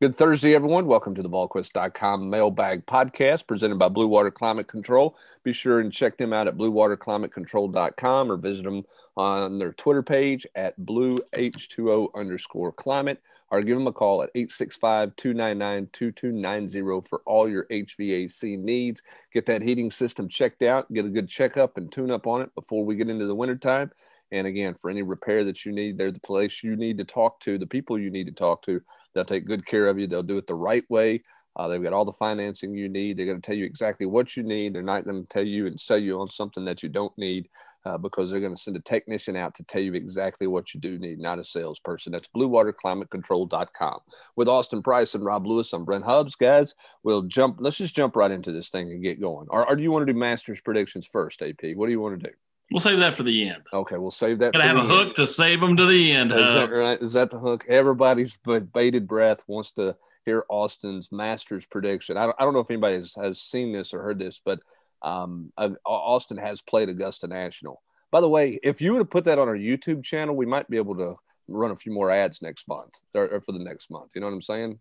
Good Thursday, everyone. Welcome to the VolQuest.com mailbag podcast presented by Blue Water Climate Control. Be sure and check them out at bluewaterclimatecontrol.com or visit them on their Twitter page at blueh2o underscore climate or give them a call at 865-299-2290 for all your HVAC needs. Get that heating system checked out, get a good checkup and tune up on it before we get into the wintertime. And again, for any repair that you need, they're the place you need to talk to, the people you need to talk to They'll take good care of you. They'll do it the right way. Uh, they've got all the financing you need. They're going to tell you exactly what you need. They're not going to tell you and sell you on something that you don't need uh, because they're going to send a technician out to tell you exactly what you do need, not a salesperson. That's bluewaterclimatecontrol.com. With Austin Price and Rob Lewis, I'm Brent Hubbs. Guys, we'll jump. Let's just jump right into this thing and get going. Or, or do you want to do Masters predictions first, AP? What do you want to do? We'll save that for the end. Okay, we'll save that. Gotta have a hook to save them to the end. Is that right? Is that the hook? Everybody's bated breath wants to hear Austin's Masters prediction. I don't, I don't know if anybody has, has seen this or heard this, but um, Austin has played Augusta National. By the way, if you would have put that on our YouTube channel, we might be able to run a few more ads next month or, or for the next month. You know what I'm saying?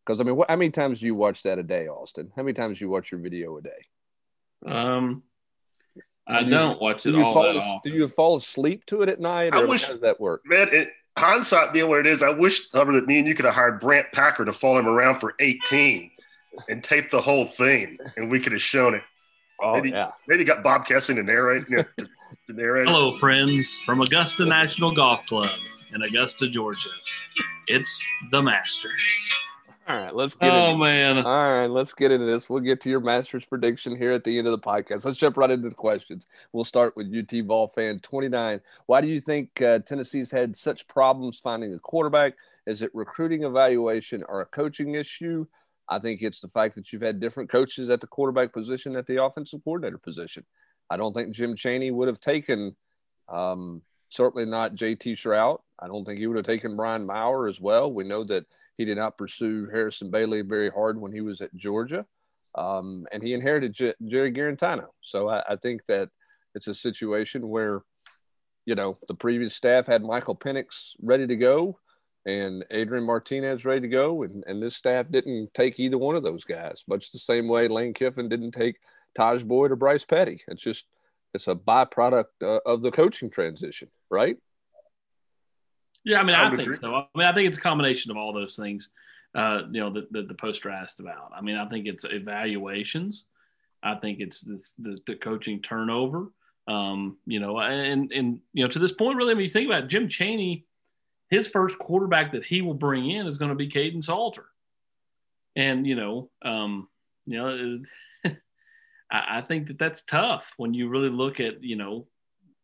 Because I mean, what, how many times do you watch that a day, Austin? How many times do you watch your video a day? Um, I do don't watch it do all fall, that often. Do you fall asleep to it at night, or I wish, how does that work? Man, it, hindsight being what it is, I wish, however, that me and you could have hired Brant Packer to follow him around for 18 and tape the whole thing, and we could have shown it. Oh, maybe, yeah. Maybe got Bob Kessing to narrate. You know, to, to narrate. Hello, friends from Augusta National Golf Club in Augusta, Georgia. It's the Masters. All right, let's get. Oh into, man! All right, let's get into this. We'll get to your Masters prediction here at the end of the podcast. Let's jump right into the questions. We'll start with UT ball fan twenty nine. Why do you think uh, Tennessee's had such problems finding a quarterback? Is it recruiting evaluation or a coaching issue? I think it's the fact that you've had different coaches at the quarterback position, at the offensive coordinator position. I don't think Jim Chaney would have taken, um, certainly not JT Shrout. I don't think he would have taken Brian Maurer as well. We know that he did not pursue Harrison Bailey very hard when he was at Georgia. Um, and he inherited J- Jerry Guarantano. So I, I, think that it's a situation where, you know, the previous staff had Michael Penix ready to go and Adrian Martinez ready to go. And, and this staff didn't take either one of those guys, much the same way Lane Kiffin didn't take Tajh Boyd or Bryce Petty. It's just, it's a byproduct uh, of the coaching transition, right? Yeah, I mean, I, I think agree. so. I mean, I think it's a combination of all those things. Uh, you know, that the, the poster asked about. I mean, I think it's evaluations. I think it's this, the, the coaching turnover. Um, you know, and and you know, to this point, really, I mean, you think about it, Jim Chaney. his first quarterback that he will bring in is going to be Kaidon Salter, and you know, um, you know, I, I think that that's tough when you really look at you know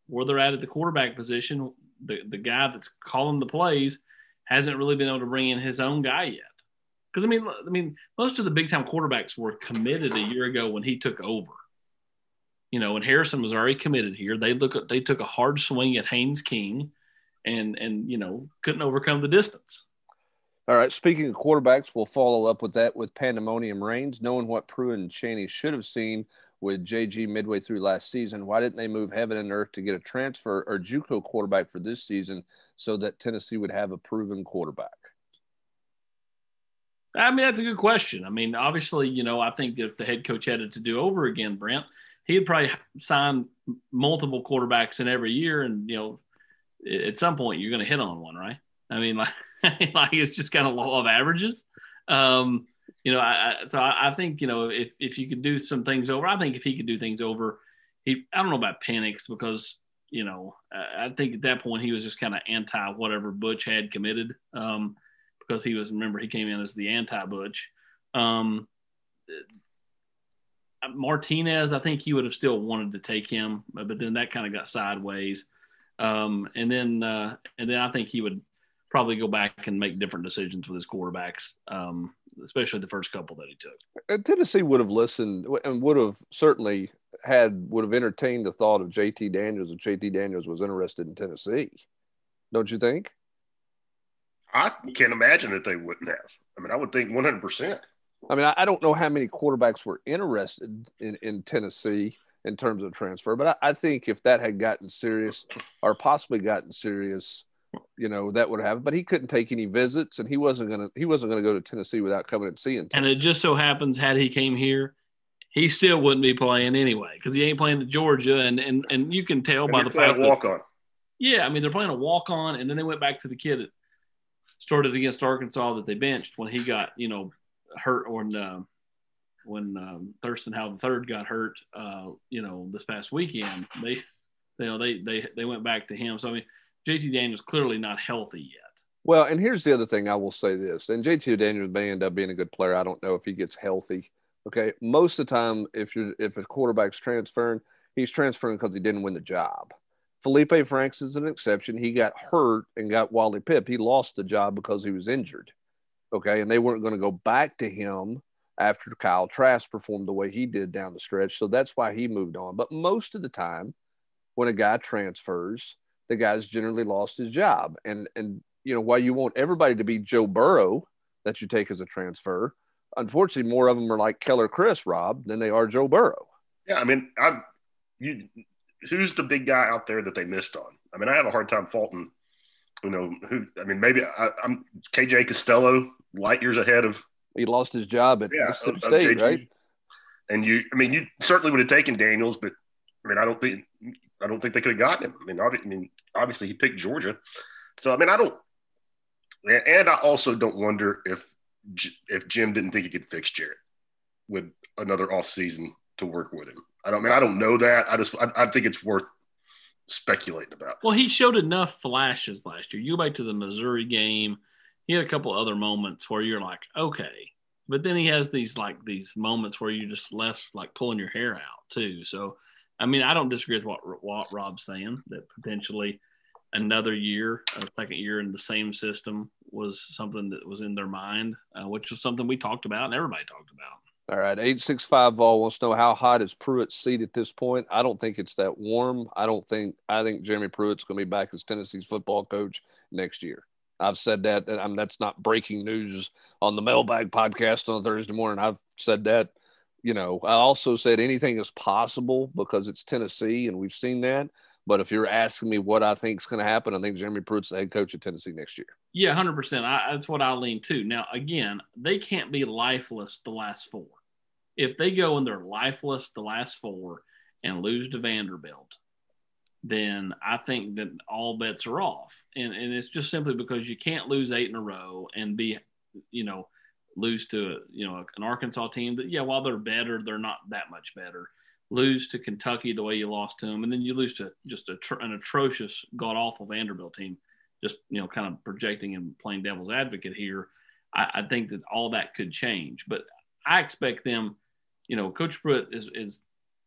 where they're at at the quarterback position the, the guy that's calling the plays hasn't really been able to bring in his own guy yet. Because I mean, I mean, most of the big time quarterbacks were committed a year ago when he took over. You know, and Harrison was already committed here. They look at, they took a hard swing at Haynes King, and and you know couldn't overcome the distance. All right. Speaking of quarterbacks, we'll follow up with that with Pandemonium Reigns, knowing what Pruitt and Chaney should have seen with JG midway through last season. Why didn't they move heaven and earth to get a transfer or JUCO quarterback for this season so that Tennessee would have a proven quarterback? I mean, that's a good question. I mean, obviously, you know, I think if the head coach had it to do over again, Brent, he'd probably sign multiple quarterbacks in every year, and you know, at some point you're going to hit on one, right? I mean, like, like it's just kind of law of averages. Um, you know, I, I so I, I, think you know if if you could do some things over, I think if he could do things over, he I don't know about Penix because you know I, I think at that point he was just kind of anti whatever Butch had committed um, because he was remember he came in as the anti Butch. Um, Martinez, I think he would have still wanted to take him, but then that kind of got sideways. Um, and then uh, and then I think he would probably go back and make different decisions with his quarterbacks, um, especially the first couple that he took. And Tennessee would have listened and would have certainly had would have entertained the thought of JT Daniels if JT Daniels was interested in Tennessee. Don't you think? I can't imagine that they wouldn't have. I mean, I would think 100%. I mean, I, don't know how many quarterbacks were interested in, in Tennessee in terms of transfer, but I, I think if that had gotten serious or possibly gotten serious, you know that would happen. But he couldn't take any visits, and he wasn't gonna he wasn't gonna go to Tennessee without coming and seeing. Tennessee. And it just so happens, had he came here, he still wouldn't be playing anyway because he ain't playing at Georgia, and and and you can tell and by the fact walk on. Yeah, I mean they're playing a walk on, and then they went back to the kid that started against Arkansas that they benched when he got you know hurt when uh, when um, Thurston Howell third got hurt, uh, you know this past weekend. They you know they they they went back to him. So I mean JT Daniels clearly not healthy yet. Well, and here's the other thing I will say this, and JT Daniels may end up being a good player. I don't know if he gets healthy. Okay, most of the time, if you're if a quarterback's transferring, he's transferring because he didn't win the job. Feleipe Franks is an exception. He got hurt and got Wally Pipp. He lost the job because he was injured. Okay, and they weren't going to go back to him after Kyle Trask performed the way he did down the stretch. So that's why he moved on. But most of the time, when a guy transfers, the guy's generally lost his job. And and you know, while you want everybody to be Joe Burrow that you take as a transfer, unfortunately, more of them are like Keller Chris Rob, than they are Joe Burrow. Yeah, I mean, I you who's the big guy out there that they missed on? I mean, I have a hard time faulting. You know who? I mean, maybe I, am KJ Costello, light years ahead of. He lost his job at yeah, Mississippi State, right? And you, I mean, you certainly would have taken Daniels, but I mean, I don't think I don't think they could have gotten him. I mean, I mean, obviously he picked Georgia, so I mean, I don't. And I also don't wonder if if Jim didn't think he could fix Jarrett with another off season to work with him. I don't I mean I don't know that. I just I, I, think it's worth speculating about. Well, he showed enough flashes last year. You go back to the Missouri game. He had a couple other moments where you're like, okay, but then he has these like these moments where you just left like pulling your hair out too. So, I mean, I don't disagree with what what Rob's saying that potentially another year, a second year in the same system was something that was in their mind, uh, which was something we talked about and everybody talked about. All right, eight six five Vol wants to know how hot is Pruitt's seat at this point. I don't think it's that warm. I don't think I think Jeremy Pruitt's going to be back as Tennessee's football coach next year. I've said that. I that's not breaking news on the Mailbag podcast on Thursday morning. I've said that. You know, I also said anything is possible because it's Tennessee, and we've seen that. But if you're asking me what I think is going to happen, I think Jeremy Pruitt's the head coach of Tennessee next year. Yeah, hundred percent. That's what I lean to. Now, again, they can't be lifeless the last four. If they go and they're lifeless the last four and lose to Vanderbilt, then I think that all bets are off. And and it's just simply because you can't lose eight in a row and be, you know, lose to you know an Arkansas team that yeah, while they're better, they're not that much better lose to Kentucky the way you lost to them, and then you lose to just a, an atrocious, god awful Vanderbilt team. Just you know, kind of projecting and playing devil's advocate here. I, I, think that all that could change, but I expect them. You know, Coach Pruitt is is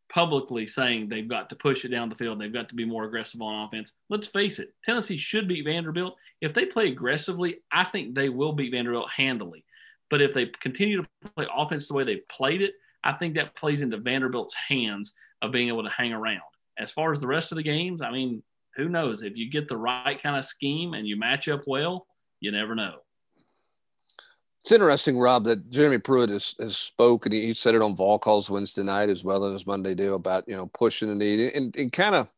publicly saying they've got to push it down the field. They've got to be more aggressive on offense. Let's face it, Tennessee should beat Vanderbilt. If they play aggressively, I think they will beat Vanderbilt handily. But if they continue to play offense the way they've played it, I think that plays into Vanderbilt's hands of being able to hang around. As far as the rest of the games, I mean, who knows? If you get the right kind of scheme and you match up well, you never know. It's interesting, Rob, that Jeremy Pruitt has, has spoken. He, said it on Vol Calls Wednesday night as well as Monday deal about, you know, pushing the need and, and kind of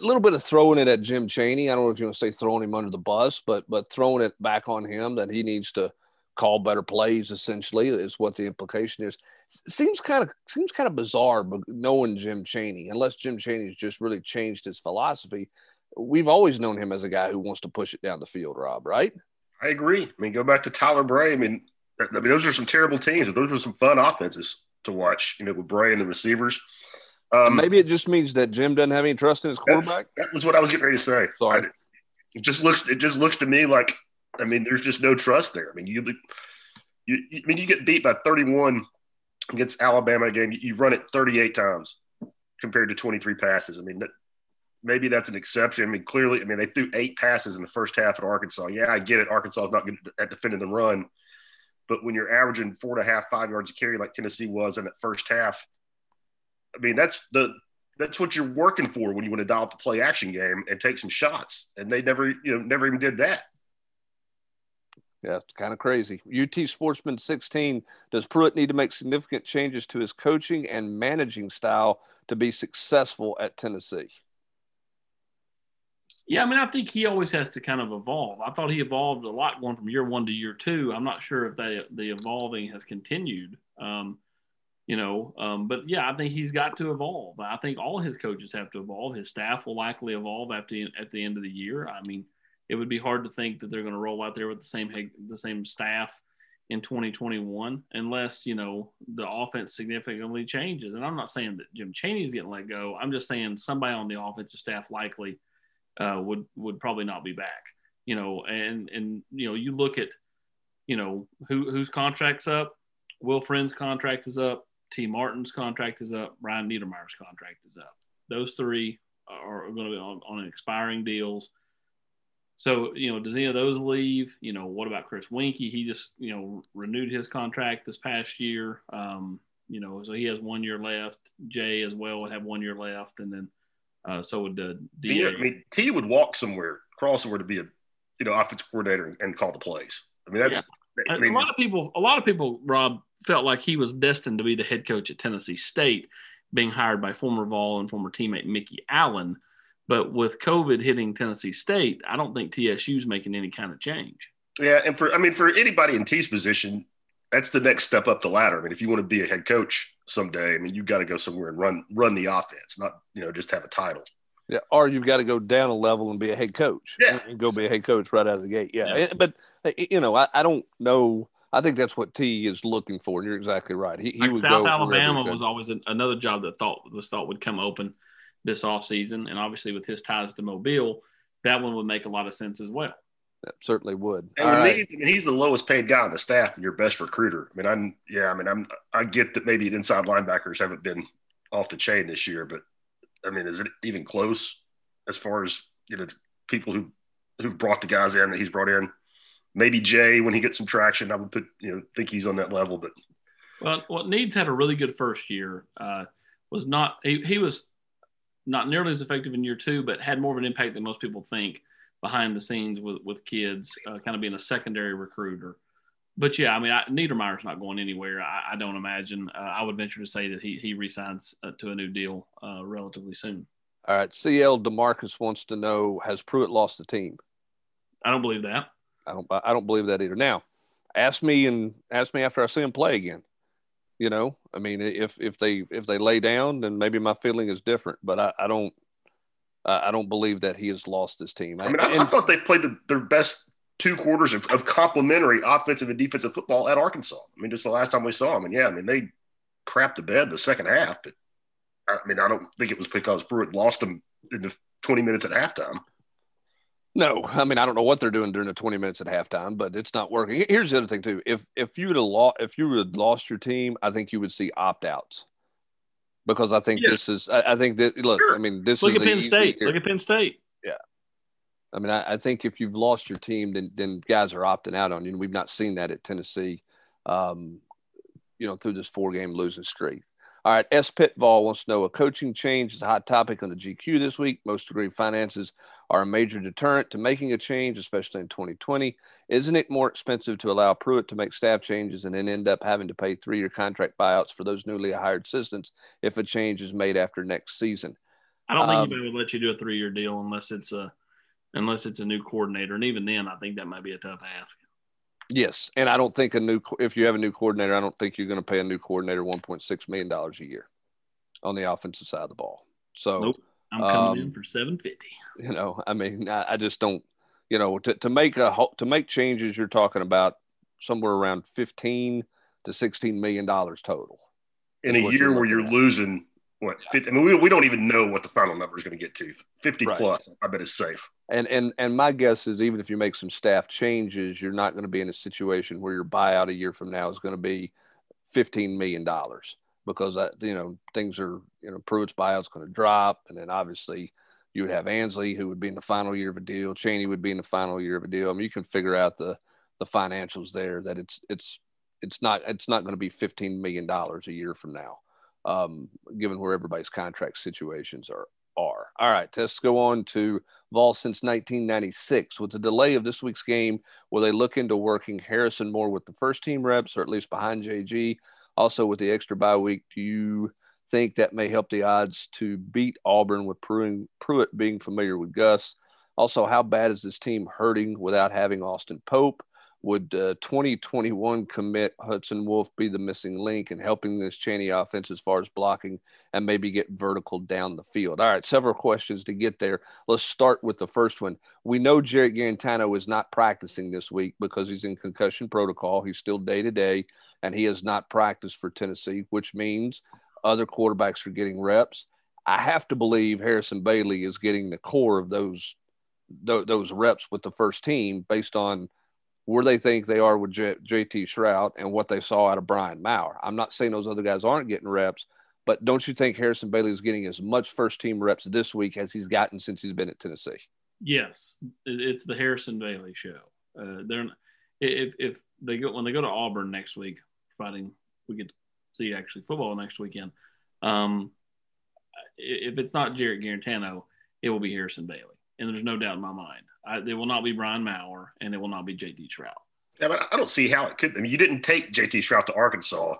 a little bit of throwing it at Jim Chaney. I don't know if you want to say throwing him under the bus, but but throwing it back on him that he needs to call better plays essentially is what the implication is. Seems kind of seems kind of bizarre but knowing jim chaney unless jim chaney's just really changed his philosophy we've always known him as a guy who wants to push it down the field rob right? I agree. I mean go back to tyler bray. I mean, I mean those are some terrible teams but those were some fun offenses to watch you know with bray and the receivers. Um, maybe it just means that jim doesn't have any trust in his quarterback? that was what i was getting ready to say. Sorry. I, it just looks it just looks to me like I mean, there's just no trust there. I mean, you, you, I mean, you get beat by 31 against Alabama again. You run it 38 times compared to 23 passes. I mean, that, maybe that's an exception. I mean, clearly, I mean, they threw eight passes in the first half at Arkansas. Yeah, I get it. Arkansas is not good at defending the run, but when you're averaging four and a half, five yards a carry like Tennessee was in that first half, I mean, that's the that's what you're working for when you want to dial up the play action game and take some shots. And they never, you know, never even did that. Yeah, it's kind of crazy. UT Sportsman 16 Does Pruitt need to make significant changes to his coaching and managing style to be successful at Tennessee? Yeah, I mean, I think he always has to kind of evolve. I thought he evolved a lot going from year one to year two. I'm not sure if they, the evolving has continued. Um, you know, um, but yeah, I think he's got to evolve. I think all his coaches have to evolve. His staff will likely evolve after at the end of the year. I mean, it would be hard to think that they're going to roll out there with the same the same staff in 2021 unless you know the offense significantly changes. And I'm not saying that Jim Chaney's getting let go. I'm just saying somebody on the offensive staff likely uh, would would probably not be back. You know, and and you know you look at you know who whose contract's up. Will Friend's contract is up. t martin's contract is up. Brian Niedermeyer's contract is up. Those three are going to be on, on expiring deals. So, you know, does any of those leave? You know, what about Chris Weinke? He just, you know, renewed his contract this past year. Um, you know, so he has one year left. Jay as well would have one year left, and then uh, so would uh, DA. I mean, T would walk somewhere, crawl somewhere to be a, you know, offensive coordinator and, and call the plays. I mean, that's. Yeah. I mean, a lot of people, a lot of people, Rob felt like he was destined to be the head coach at Tennessee State, being hired by former Vol and former teammate Mikki Allen. But with COVID hitting Tennessee State, I don't think TSU's making any kind of change. Yeah, and for I mean, for anybody in T's position, that's the next step up the ladder. I mean, if you want to be a head coach someday, I mean, you've got to go somewhere and run run the offense, not you know just have a title. Yeah, or you've got to go down a level and be a head coach. Yeah, and go be a head coach right out of the gate. Yeah, yeah. but eh, eh, you know, I, I don't know. I think that's what T is looking for. And you're exactly right. He, he like would South Alabama was always another job that thought was thought would come open this offseason. And obviously, with his ties to Mobile, that one would make a lot of sense as well. That certainly would. And right. I he's the lowest paid guy on the staff and your best recruiter. I mean, I'm yeah. I mean, I'm I get that maybe inside linebackers haven't been off the chain this year, but I mean, is it even close as far as you know people who who've brought the guys in that he's brought in? Maybe Jay when he gets some traction, I would put you know think he's on that level, but. Well, what Needs had a really good first year. Uh, was not he, he was not nearly as effective in year two, but had more of an impact than most people think behind the scenes with with kids, uh, kind of being a secondary recruiter. But yeah, I mean, I, Niedermeyer's not going anywhere. I, I don't imagine. Uh, I would venture to say that he he resigns uh, to a new deal uh, relatively soon. All right, CL Demarcus wants to know: Has Pruitt lost the team? I don't believe that. I don't. I don't believe that either. Now, ask me and ask me after I see him play again. You know, I mean, if if they if they lay down, then maybe my feeling is different. But I, I don't I don't believe that he has lost his team. I mean, I, and, I thought they played the, their best two quarters of, of complementary offensive and defensive football at Arkansas. I mean, just the last time we saw them, and yeah, I mean they crapped the bed the second half, but I mean, I don't think it was because Pruitt lost them in the 20 minutes at halftime. No, I mean I don't know what they're doing during the 20 minutes at halftime, but it's not working. Here's the other thing too: if if you'd have lost, if you had lost your team, I think you would see opt outs because I think yeah. this is. I, I, think that look, sure. I mean this look at Penn State. Year. Look at Penn State. Yeah, I mean I, I, think if you've lost your team, then then guys are opting out on you. And we've not seen that at Tennessee, um, you know, through this four game losing streak. All right, S. Pitball wants to know a coaching change is a hot topic on the GQ this week. Most agree finances are a major deterrent to making a change, especially in 2020. Isn't it more expensive to allow Pruitt to make staff changes and then end up having to pay three year contract buyouts for those newly hired assistants if a change is made after next season? I don't think um, anybody would let you do a three year deal unless it's a unless it's a new coordinator, and even then, I think that might be a tough ask. Yes, and I don't think a new if you have a new coordinator, I don't think you're going to pay a new coordinator 1.6 million dollars a year on the offensive side of the ball. So nope, I'm coming um, in for 750. You know, I mean, I, I, just don't. You know, to, to make a to make changes, you're talking about somewhere around 15 to 16 million dollars total. In a year where you're at. losing what? Yeah. I mean, we, we don't even know what the final number is going to get to. 50 right. plus, I bet is safe. And and and my guess is even if you make some staff changes, you're not going to be in a situation where your buyout a year from now is going to be fifteen million dollars because that you know things are you know Pruitt's buyout's going to drop, and then obviously you would have Ansley who would be in the final year of a deal, Chaney would be in the final year of a deal. I mean, you can figure out the the financials there that it's it's it's not it's not going to be fifteen million dollars a year from now, um, given where everybody's contract situations are are. All right, let's go on to Vol since 1996. With the delay of this week's game, will they look into working Harrison more with the first team reps or at least behind JG? Also, with the extra bye week, do you think that may help the odds to beat Auburn with Pruitt being familiar with Gus? Also, how bad is this team hurting without having Austin Pope? Would uh, 2021 commit Hudson Wolfe be the missing link in helping this Chaney offense as far as blocking and maybe get vertical down the field? All right, several questions to get there. Let's start with the first one. We know Jarrett Guarantano is not practicing this week because he's in concussion protocol. He's still day to day, and he has not practiced for Tennessee, which means other quarterbacks are getting reps. I have to believe Harrison Bailey is getting the core of those those reps with the first team based on where they think they are with J- JT Shrout and what they saw out of Brian Maurer. I'm not saying those other guys aren't getting reps, but don't you think Harrison Bailey is getting as much first team reps this week as he's gotten since he's been at Tennessee? Yes, it's the Harrison Bailey show. Uh, they're if if they go when they go to Auburn next week, fighting we get see actually football next weekend. Um, if it's not Jarrett Guarantano, it will be Harrison Bailey, and there's no doubt in my mind. I, it will not be Brian Maurer, and it will not be JT Shrout. Yeah, but I don't see how it could. I mean, you didn't take JT Shrout to Arkansas,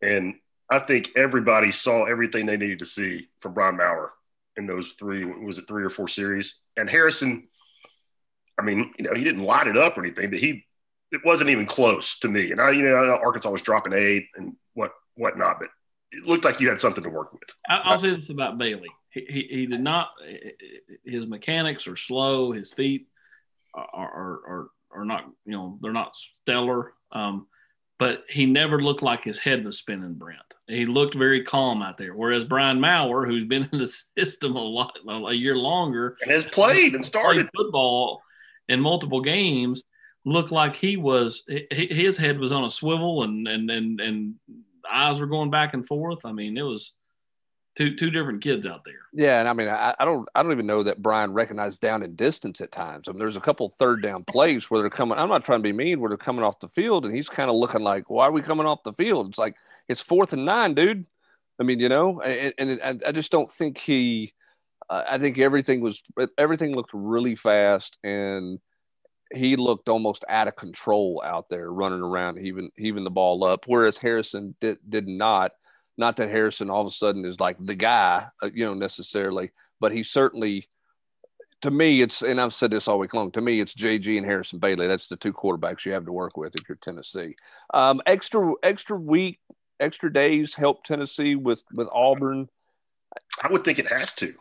and I think everybody saw everything they needed to see from Brian Maurer in those three. Was it three or four series? And Harrison, I mean, you know, he didn't light it up or anything, but he it wasn't even close to me. And I, you know, Arkansas was dropping eight and whatnot, but it looked like you had something to work with. I'll say this about Bailey: he, he, he did not. His mechanics are slow. His feet are are are, are not. You know, they're not stellar. Um, but he never looked like his head was spinning. Brent. He looked very calm out there. Whereas Brian Maurer, who's been in the system a lot, a year longer, and has played and started football in multiple games, looked like he was his head was on a swivel and and and and eyes were going back and forth. I mean, it was two two different kids out there. Yeah, and I mean, I, I, don't I don't even know that Brian recognized down and distance at times. I mean, there's a couple third down plays where they're coming. I'm not trying to be mean, where they're coming off the field, and he's kind of looking like, "Why are we coming off the field?" It's like it's fourth and nine, dude. I mean, you know, and, and I just don't think he. Uh, I think everything was everything looked really fast and he looked almost out of control out there running around, even even the ball up. Whereas Harrison did did not. Not that Harrison all of a sudden is like the guy, uh, you know, necessarily, but he certainly. To me, it's and I've said this all week long. To me, it's JG and Harrison Bailey. That's the two quarterbacks you have to work with if you're Tennessee. Um, extra extra week, extra days help Tennessee with with Auburn. I would think it has to.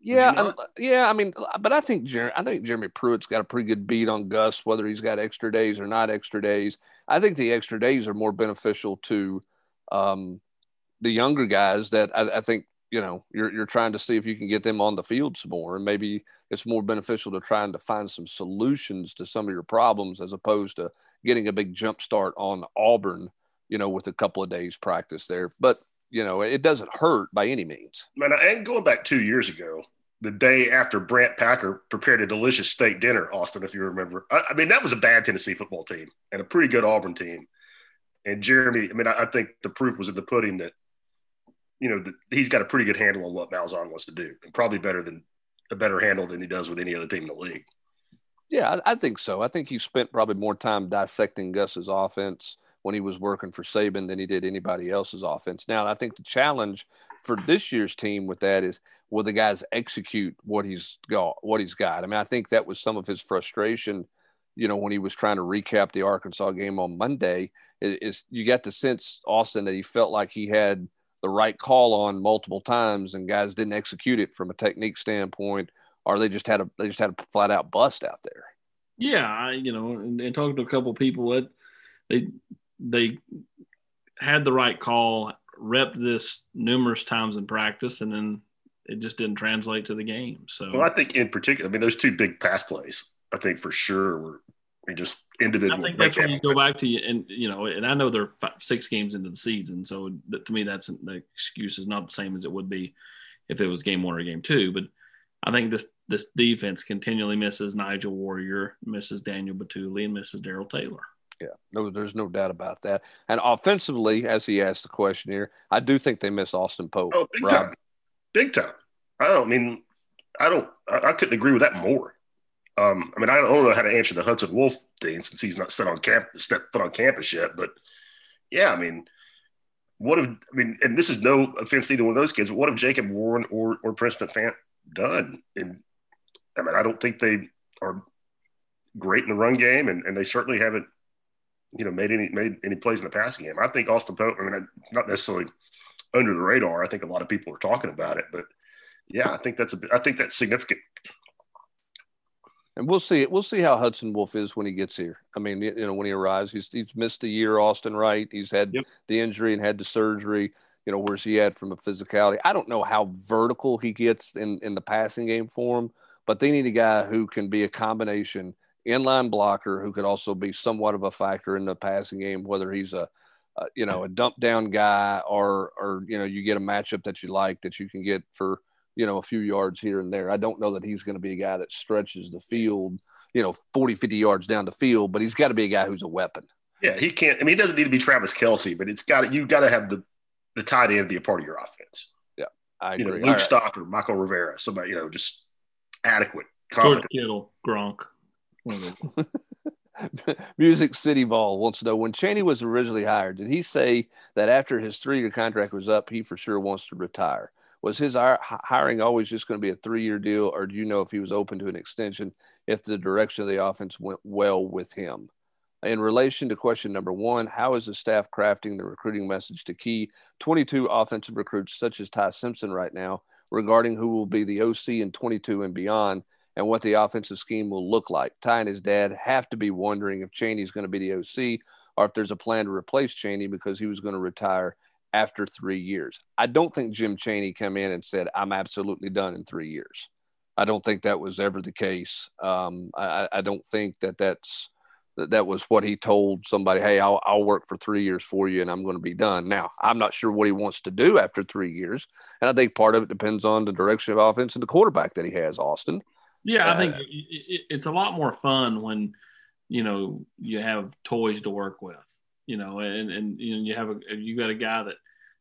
Yeah, yeah. I mean, but I think Jer- I think Jeremy Pruitt's got a pretty good beat on Gus, whether he's got extra days or not extra days. I think the extra days are more beneficial to um, the younger guys. That I, I, think you know you're you're trying to see if you can get them on the field some more, and maybe it's more beneficial to trying to find some solutions to some of your problems as opposed to getting a big jump start on Auburn. You know, with a couple of days practice there, but you know, it doesn't hurt by any means. Man, and going back two years ago, the day after Brant Packer prepared a delicious steak dinner, Austin, if you remember. I, I, mean, that was a bad Tennessee football team and a pretty good Auburn team. And Jeremy, I mean, I, I think the proof was in the pudding that, you know, that he's got a pretty good handle on what Malzahn wants to do, and probably better than a better handle than he does with any other team in the league. Yeah, I, I think so. I think he spent probably more time dissecting Gus's offense when he was working for Saban than he did anybody else's offense. Now, I think the challenge for this year's team with that is will the guys execute what he's got? What he's got. I mean, I think that was some of his frustration. You know, when he was trying to recap the Arkansas game on Monday, is, you got the sense Austin that he felt like he had the right call on multiple times, and guys didn't execute it from a technique standpoint, or they just had a they just had a flat out bust out there. Yeah, I, you know, and, and talking to a couple people, that they they had the right call, repped this numerous times in practice, and then it just didn't translate to the game. So, well, I think in particular, I mean, those two big pass plays, I think for sure were I mean, just individual. I think that's when you go back to you, and you know, and I know they're five, six games into the season, so to me, that's the excuse is not the same as it would be if it was game one or game two. But I think this this defense continually misses Nigel Warrior, misses Daniel Bituli, and misses Darrell Taylor. Yeah, no, there's no doubt about that. And offensively, as he asked the question here, I do think they miss Austin Pope. Oh, big Rob. time, big time. I don't mean, I don't, I, I couldn't agree with that more. Um, I mean, I don't know how to answer the Hudson Wolfe thing since he's not set on campus, stepped foot on campus yet. But yeah, I mean, what have I mean? And this is no offense to either one of those kids, but what have Jacob Warren or or Princeton Fant done? And I mean, I don't think they are great in the run game, and, and they certainly haven't, you know, made any made any plays in the passing game. I think Austin Pope. I mean, it's not necessarily under the radar. I think a lot of people are talking about it, but yeah, I think that's a I think that's significant. And we'll see it. We'll see how Hudson Wolfe is when he gets here. I mean, you know, when he arrives, he's he's missed a year. Austin, Wright, He's had yep. the injury and had the surgery. You know, where's he at from a physicality? I don't know how vertical he gets in in the passing game for him, but they need a guy who can be a combination inline blocker who could also be somewhat of a factor in the passing game, whether he's a uh, you know a dump down guy or or you know you get a matchup that you like that you can get for you know a few yards here and there. I don't know that he's going to be a guy that stretches the field, you know, 40 50 yards down the field, but he's got to be a guy who's a weapon. Yeah, he can't. I mean, he doesn't need to be Travis Kelce, but it's got You've got to have the the tight end be a part of your offense. Yeah, I agree. You know, Luke right. Stock or Mychal Rivera, somebody you know, just adequate. George Kittle, Gronk. Mm-hmm. Music City Ball wants to know when Chaney was originally hired, did he say that after his three year contract was up, he for sure wants to retire? Was his hiring always just going to be a three year deal, or do you know if he was open to an extension if the direction of the offense went well with him? In relation to question number one, how is the staff crafting the recruiting message to key 22 offensive recruits such as Ty Simpson right now regarding who will be the OC in 22 and beyond? And what the offensive scheme will look like. Ty and his dad have to be wondering if Chaney's going to be the OC or if there's a plan to replace Chaney because he was going to retire after three years. I don't think Jim Chaney came in and said, I'm absolutely done in three years. I don't think that was ever the case. Um, I, I, don't think that that's that, that was what he told somebody. Hey, I'll, I'll work for three years for you, and I'm going to be done. Now, I'm not sure what he wants to do after three years, and I think part of it depends on the direction of offense and the quarterback that he has, Austin. Yeah, I think uh, it's a lot more fun when you know you have toys to work with. You know, and and you know you have a you got a guy that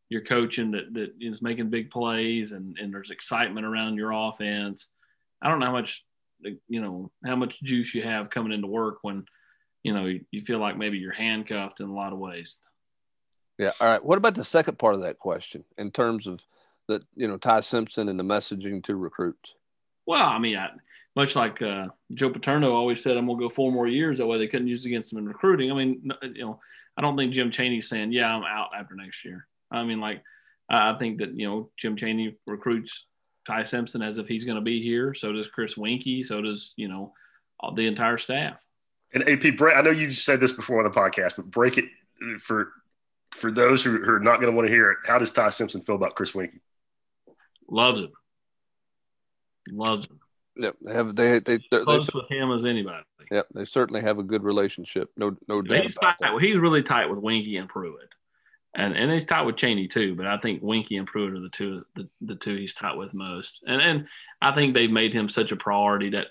you're coaching that that is making big plays and and there's excitement around your offense. I don't know how much you know how much juice you have coming into work when you know you feel like maybe you're handcuffed in a lot of ways. Yeah. All right. What about the second part of that question in terms of that you know Ty Simpson and the messaging to recruits? Well, I mean, I, much like uh, Joe Paterno always said, I'm going to go four more years. That way they couldn't use against him in recruiting. I mean, you know, I don't think Jim Chaney's saying, yeah, I'm out after next year. I mean, like, I think that, you know, Jim Chaney recruits Ty Simpson as if he's going to be here. So does Chris Weinke. So does, you know, the entire staff. And AP, I know you've said this before on the podcast, but break it for for those who, who are not going to want to hear it. How does Ty Simpson feel about Chris Weinke? Loves him. Loves him. Yep, they have they they they're, close they're, with him as anybody. Yep, they certainly have a good relationship. No, no doubt. He's tight. That. He's really tight with Weinke and Pruitt, and and he's tight with Chaney too. But I think Weinke and Pruitt are the two the, the two he's tight with most. And and I think they've made him such a priority that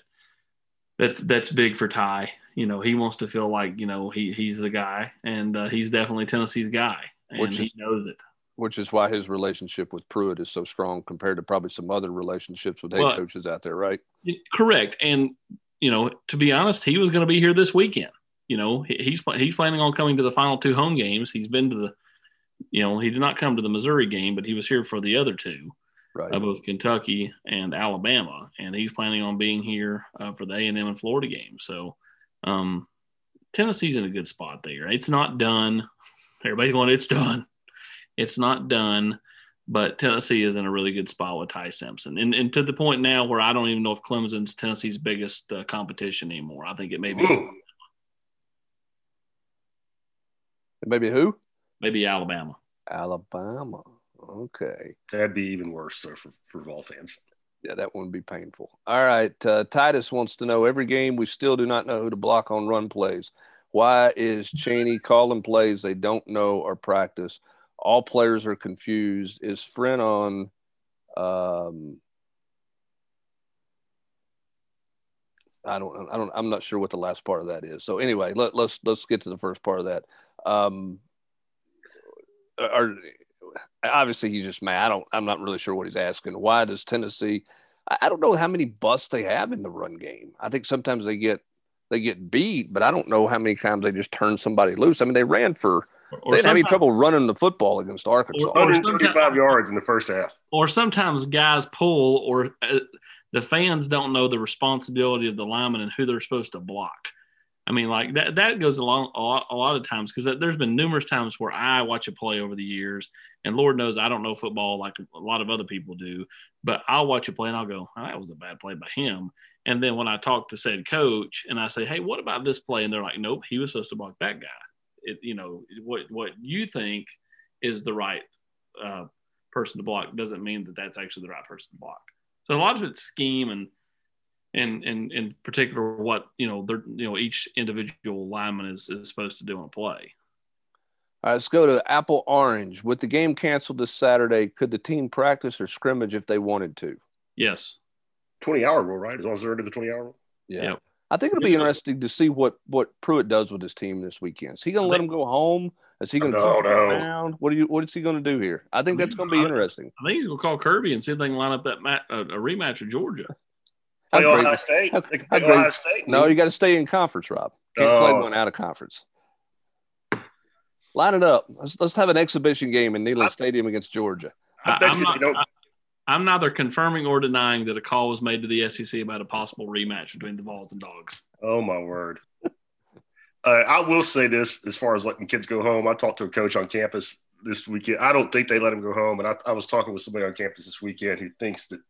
that's that's big for Ty. You know, he wants to feel like you know he he's the guy, and uh, he's definitely Tennessee's guy, and Which is, he knows it which is why his relationship with Pruitt is so strong compared to probably some other relationships with head well, coaches out there, right? Correct. And you know, to be honest, he was going to be here this weekend. You know, he's he's planning on coming to the final two home games. He's been to the, you know, he did not come to the Missouri game, but he was here for the other two, right? Uh, both Kentucky and Alabama, and he's planning on being here uh, for the A and M and Florida game. So, um, Tennessee's in a good spot there. It's not done. Everybody's going, it's done. It's not done, but Tennessee is in a really good spot with Ty Simpson, and, and to the point now where I don't even know if Clemson's Tennessee's biggest uh, competition anymore. I think it may be. Maybe who? Maybe Alabama. Alabama. Okay. That'd be even worse though for, for Vol fans. Yeah, that would be painful. All right. Uh, Titus wants to know every game we still do not know who to block on run plays. Why is Chaney calling plays they don't know or practice? All players are confused. Is Friend on? Um, I don't. I don't. I'm not sure what the last part of that is. So anyway, let, let's let's get to the first part of that. Um, are obviously he's just mad. I don't. I'm not really sure what he's asking. Why does Tennessee? I don't know how many busts they have in the run game. I think sometimes they get they get beat, but I don't know how many times they just turn somebody loose. I mean, they ran for or they didn't have any trouble running the football against Arkansas. Or, 135 yards in the first half. Or sometimes guys pull, or uh, the fans don't know the responsibility of the lineman and who they're supposed to block. I mean, like that that goes along a lot, a lot of times because there's been numerous times where I watch a play over the years, and Lord knows I don't know football like a lot of other people do, but I'll watch a play and I'll go, oh, that was a bad play by him. And then when I talk to said coach and I say, hey, what about this play? And they're like, nope, he was supposed to block that guy. It, you know, what what you think is the right uh, person to block doesn't mean that that's actually the right person to block. So a lot of it's scheme and and and in particular what you know they're you know each individual lineman is, is supposed to do on a play. All right, let's go to Apple Orange. With the game canceled this Saturday, could the team practice or scrimmage if they wanted to? Yes. 20 hour rule, right? As long as they're under the 20 hour rule. Yeah. Yep. I think it'll be interesting to see what what Pruitt does with his team this weekend. Is he going to let him go home? Is he going to no, no. around? What are you? What is he going to do here? I think that's going to be interesting. I think he's going to call Kirby and see if they can line up that mat, uh, a rematch with Georgia. Play Ohio State. How, how Ohio State. No, you got to stay in conference, Rob. Can't oh, play one out of conference. Line it up. Let's, let's have an exhibition game in Neyland Stadium against Georgia. I, am not, I, I'm neither confirming or denying that a call was made to the SEC about a possible rematch between the Vols and Dogs. Oh my word! uh, I will say this: as far as letting kids go home, I talked to a coach on campus this weekend. I don't think they let him go home, and I, I was talking with somebody on campus this weekend who thinks that.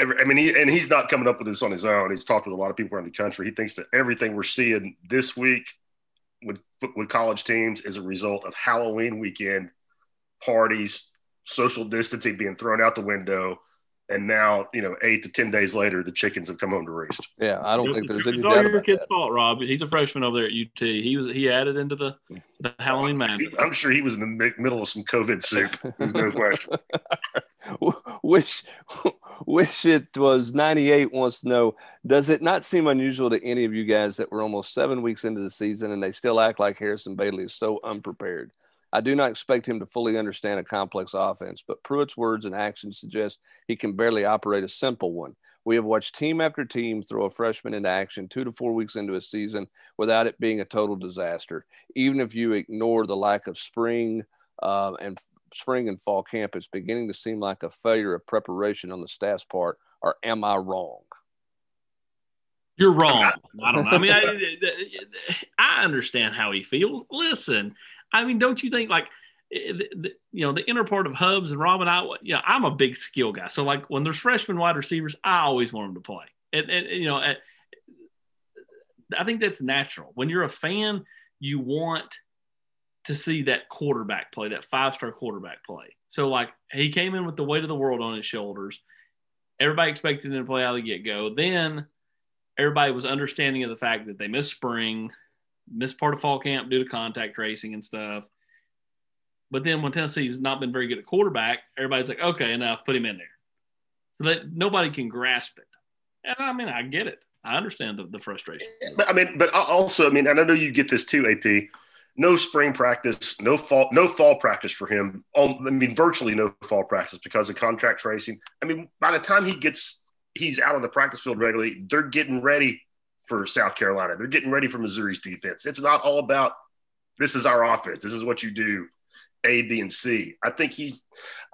I mean, he, and he's not coming up with this on his own. He's talked with a lot of people around the country. He thinks that everything we're seeing this week with with college teams is a result of Halloween weekend parties, social distancing being thrown out the window. And now, you know, eight to ten days later, the chickens have come home to roost. Yeah, I don't think there's any. It's all your kid's that. fault, Rob. He's a freshman over there at UT. He was he added into the, the Halloween madness. I'm sure he was in the middle of some COVID soup. There's no question. wish wish it was 98 wants to know does it not seem unusual to any of you guys that we're almost seven weeks into the season and they still act like harrison bailey is so unprepared I do not expect him to fully understand a complex offense, but Pruitt's words and actions suggest he can barely operate a simple one. We have watched team after team throw a freshman into action two to four weeks into a season without it being a total disaster. Even if you ignore the lack of spring uh, and spring and fall camp, it's beginning to seem like a failure of preparation on the staff's part. Or am I wrong? You're wrong. I don't know. I mean, I, I understand how he feels. Listen, I mean, don't you think like the, the, you know the inner part of Hubbs and Robin? I yeah, I'm a big skill guy. So like when there's freshman wide receivers, I always want them to play. And, and you know, at, uh, I think that's natural. When you're a fan, you want to see that quarterback play, that five star quarterback play. So like he came in with the weight of the world on his shoulders. Everybody expected him to play out of the get go. Then everybody was understanding of the fact that they missed spring missed part of fall camp due to contact tracing and stuff. But then when Tennessee's not been very good at quarterback, everybody's like, okay, enough, put him in there. So that nobody can grasp it. And I mean, I get it. I understand the, the frustration. But I mean, but also, I mean, and I know you get this too, AP. No spring practice, no fall, no fall practice for him. Um, I mean, virtually no fall practice because of contact tracing. I mean, by the time he gets, he's out on the practice field regularly. They're getting ready for South Carolina. They're getting ready for Missouri's defense. It's not all about this is our offense. This is what you do, A, B, and C. I think he,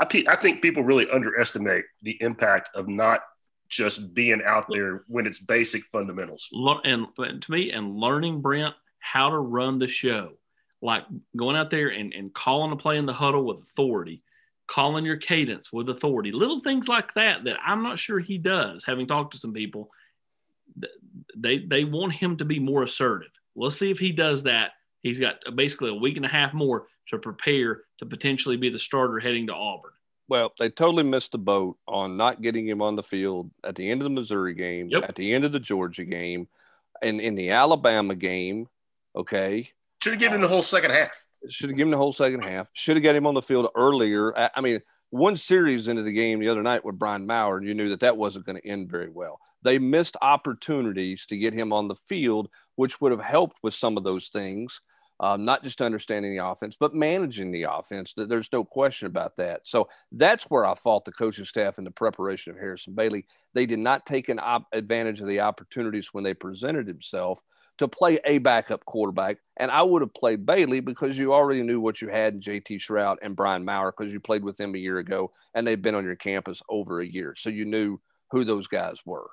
I, I think people really underestimate the impact of not just being out there when it's basic fundamentals. And, and to me, and learning Brent how to run the show, like going out there and, and calling a play in the huddle with authority, calling your cadence with authority, little things like that that I'm not sure he does. Having talked to some people, they they want him to be more assertive. Let's see if he does that. He's got basically a week and a half more to prepare to potentially be the starter heading to Auburn. Well, they totally missed the boat on not getting him on the field at the end of the Missouri game, yep. at the end of the Georgia game, and in the Alabama game. Okay, should have given him the whole second half. Should have given him the whole second half. Should have got him on the field earlier. I mean, one series into the game the other night with Brian Maurer, and you knew that that wasn't going to end very well. They missed opportunities to get him on the field, which would have helped with some of those things, um, not just understanding the offense, but managing the offense. There's no question about that. So that's where I fault the coaching staff in the preparation of Harrison Bailey. They did not take an op- advantage of the opportunities when they presented himself to play a backup quarterback. And I would have played Bailey because you already knew what you had in JT Shrout and Brian Maurer because you played with them a year ago and they've been on your campus over a year. So you knew who those guys were.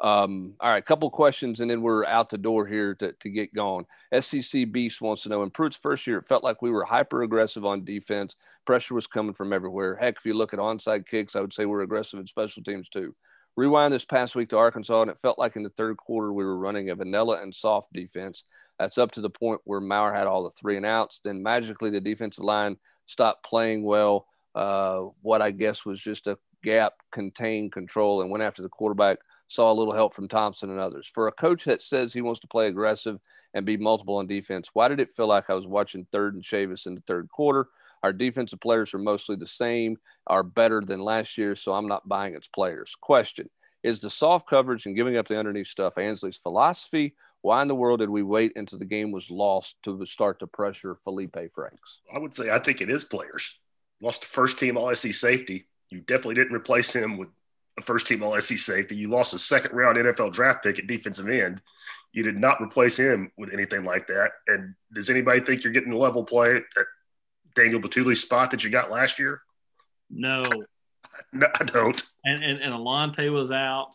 Um, all right, a couple questions, and then we're out the door here to, to get going. SEC Beast wants to know in Pruitt's first year, it felt like we were hyper aggressive on defense. Pressure was coming from everywhere. Heck, if you look at onside kicks, I would say we're aggressive in special teams too. Rewind this past week to Arkansas, and it felt like in the third quarter we were running a vanilla and soft defense. That's up to the point where Maurer had all the three and outs. Then magically the defensive line stopped playing well. Uh, what I guess was just a gap contained control and went after the quarterback saw a little help from Thompson and others. For a coach that says he wants to play aggressive and be multiple on defense, why did it feel like I was watching third and Chavis in the third quarter? Our defensive players are mostly the same, are better than last year, so I'm not buying its players. Question Is the soft coverage and giving up the underneath stuff Ansley's philosophy? Why in the world did we wait until the game was lost to start to pressure Feleipe Franks? I would say I think it is players. Lost the first team All SEC safety. You definitely didn't replace him with a first team All SEC safety. You lost a second round NFL draft pick at defensive end. You did not replace him with anything like that. And does anybody think you're getting level play at Daniel Bituli's spot that you got last year? No. No, I don't. And and, and Alontae was out.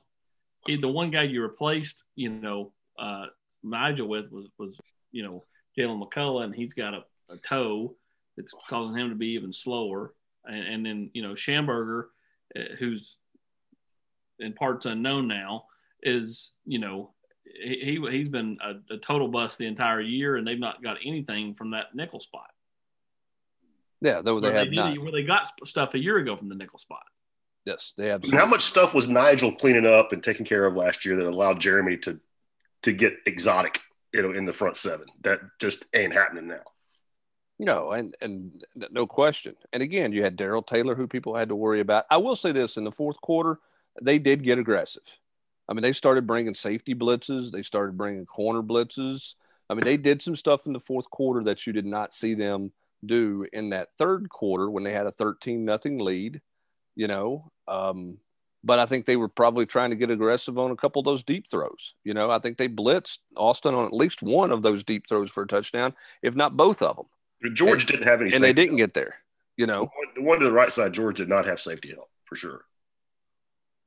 He, the one guy you replaced, you know, uh, Nigel with was was you know Jaylen McCollough, and he's got a, a toe that's causing him to be even slower. And, and then you know Shamburger, uh, who's in parts unknown now, is you know he, he has been a, a, total bust the entire year, and they've not got anything from that nickel spot. Yeah, though they, have they not. Where they got stuff a year ago from the nickel spot. Yes, they have. How much stuff was Nigel cleaning up and taking care of last year that allowed Jeremy to to get exotic, you know, in the front seven? That just ain't happening now. No, and and no question. And again, you had Darrell Taylor, who people had to worry about. I will say this: in the fourth quarter, they did get aggressive. I mean, they started bringing safety blitzes. They started bringing corner blitzes. I mean, they did some stuff in the fourth quarter that you did not see them do in that third quarter when they had a 13 nothing lead, you know. Um, but I think they were probably trying to get aggressive on a couple of those deep throws. You know, I think they blitzed Austin on at least one of those deep throws for a touchdown, if not both of them. George and, didn't have any, and they didn't help. get there. You know, the one to the right side, George did not have safety help for sure.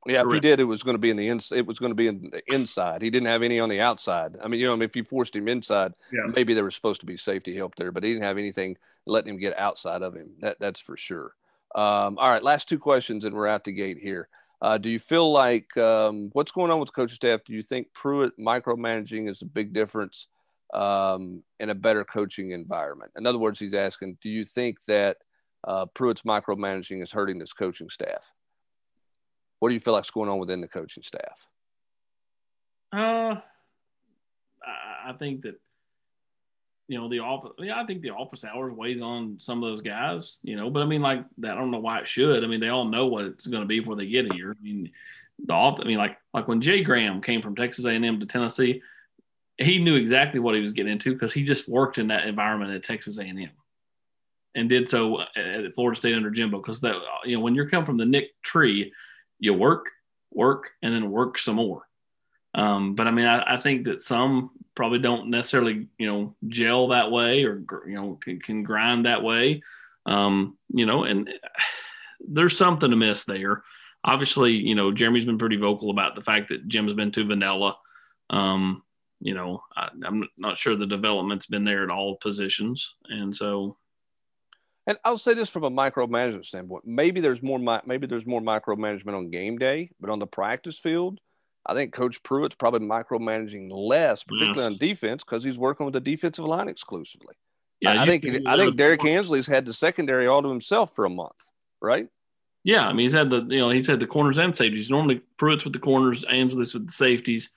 Yeah, Correct. if he did, it was going to be in the ins- It was going to be in the inside. He didn't have any on the outside. I mean, you know, if you forced him inside, yeah. maybe there was supposed to be safety help there, but he didn't have anything letting him get outside of him. That that's for sure. Um, all right, last two questions, and we're out the gate here. Uh, do you feel like um, what's going on with the coaching staff? Do you think Pruitt micromanaging is a big difference um, in a better coaching environment? In other words, he's asking, do you think that uh, Pruitt's micromanaging is hurting this coaching staff? What do you feel like's going on within the coaching staff? Uh, I think that you know the office. Yeah, I think the office hours weighs on some of those guys. You know, but I mean, like that I don't know why it should. I mean, they all know what it's going to be before they get here. I mean, the office. I mean, like like when Jay Graham came from Texas A&M to Tennessee, he knew exactly what he was getting into because he just worked in that environment at Texas A&M and did so uh, at Florida State under Jimbo. Because that you know when you're coming from the Nick tree you work, work, and then work some more. Um, but I mean, I, I, think that some probably don't necessarily, you know, gel that way or, you know, can, can grind that way. Um, you know, and there's something to miss there. Obviously, you know, Jeremy's been pretty vocal about the fact that Jim's been too vanilla. Um, you know, I, I'm not sure the development's been there at all positions. And so, and I'll say this from a micromanagement standpoint. Maybe there's more maybe there's more micromanagement on game day, but on the practice field, I think Coach Pruitt's probably micromanaging less, particularly yes. on defense, because he's working with the defensive line exclusively. Yeah, I think I think Derrick Ansley's had the secondary all to himself for a month, right? Yeah, I mean he's had the you know he's had the corners and safeties. Normally Pruitt's with the corners, Ansley's with the safeties.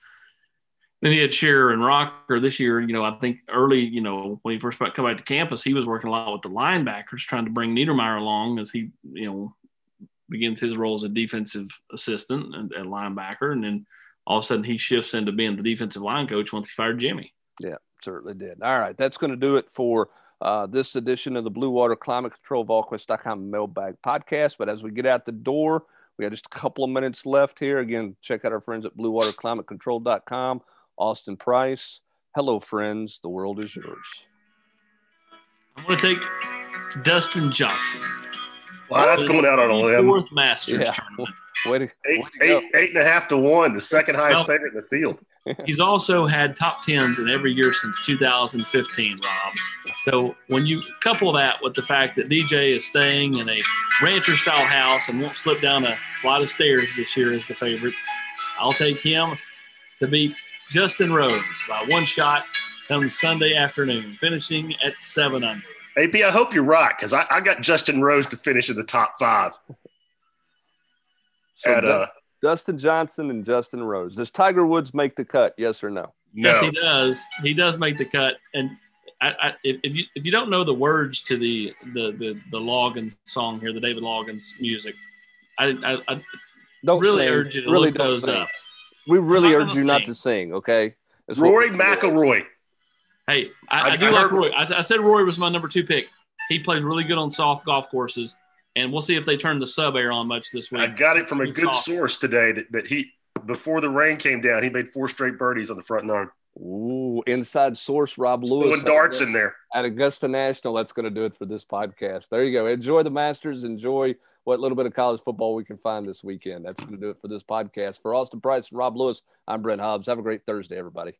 Then he had Shearer and Rocker this year. You know, I think early, you know, when he first come back to campus, he was working a lot with the linebackers, trying to bring Niedermeyer along as he, you know, begins his role as a defensive assistant and, and linebacker. And then all of a sudden he shifts into being the defensive line coach once he fired Jimmy. Yeah, certainly did. All right. That's going to do it for uh, this edition of the Blue Water Climate Control VolQuest.com mailbag podcast. But as we get out the door, we got just a couple of minutes left here. Again, check out our friends at BlueWaterClimateControl.com. Austin Price. Hello, friends. The world is yours. I'm going to take Dustin Johnson. Wow, that's going out on a limb. Fourth Masters yeah. Way to, eight, way to eight, eight and a half to one, the second highest well, favorite in the field. He's also had top tens in every year since 2015, Rob. So when you couple that with the fact that DJ is staying in a rancher style house and won't slip down a flight of stairs this year as the favorite, I'll take him to beat Justin Rose by one shot come Sunday afternoon, finishing at seven under. AB, I hope you're right because I, I, got Justin Rose to finish in the top five. So at, uh, Dustin Johnson and Justin Rose. Does Tiger Woods make the cut? Yes or no? no. Yes, he does. He does make the cut. And I, I, if, if, you if you don't know the words to the the the, the Loggins song here, the David Loggins music, I, I, I don't really sing. urge you to really look those sing. up. We really urge you sing. not to sing. Okay, That's Rory McIlroy. Hey, I, I, I do like Roy. I, I, said Roy was my number two pick. He plays really good on soft golf courses, and we'll see if they turn the sub air on much this week. I got it from a good soft. source today that, that he before the rain came down, he made four straight birdies on the front nine. Ooh, inside source, Rob Lewis. Throwing darts in there at Augusta National. That's going to do it for this podcast. There you go. Enjoy the Masters. Enjoy what little bit of college football we can find this weekend. That's going to do it for this podcast. For Austin Price and Rob Lewis, I'm Brent Hubbs. Have a great Thursday, everybody.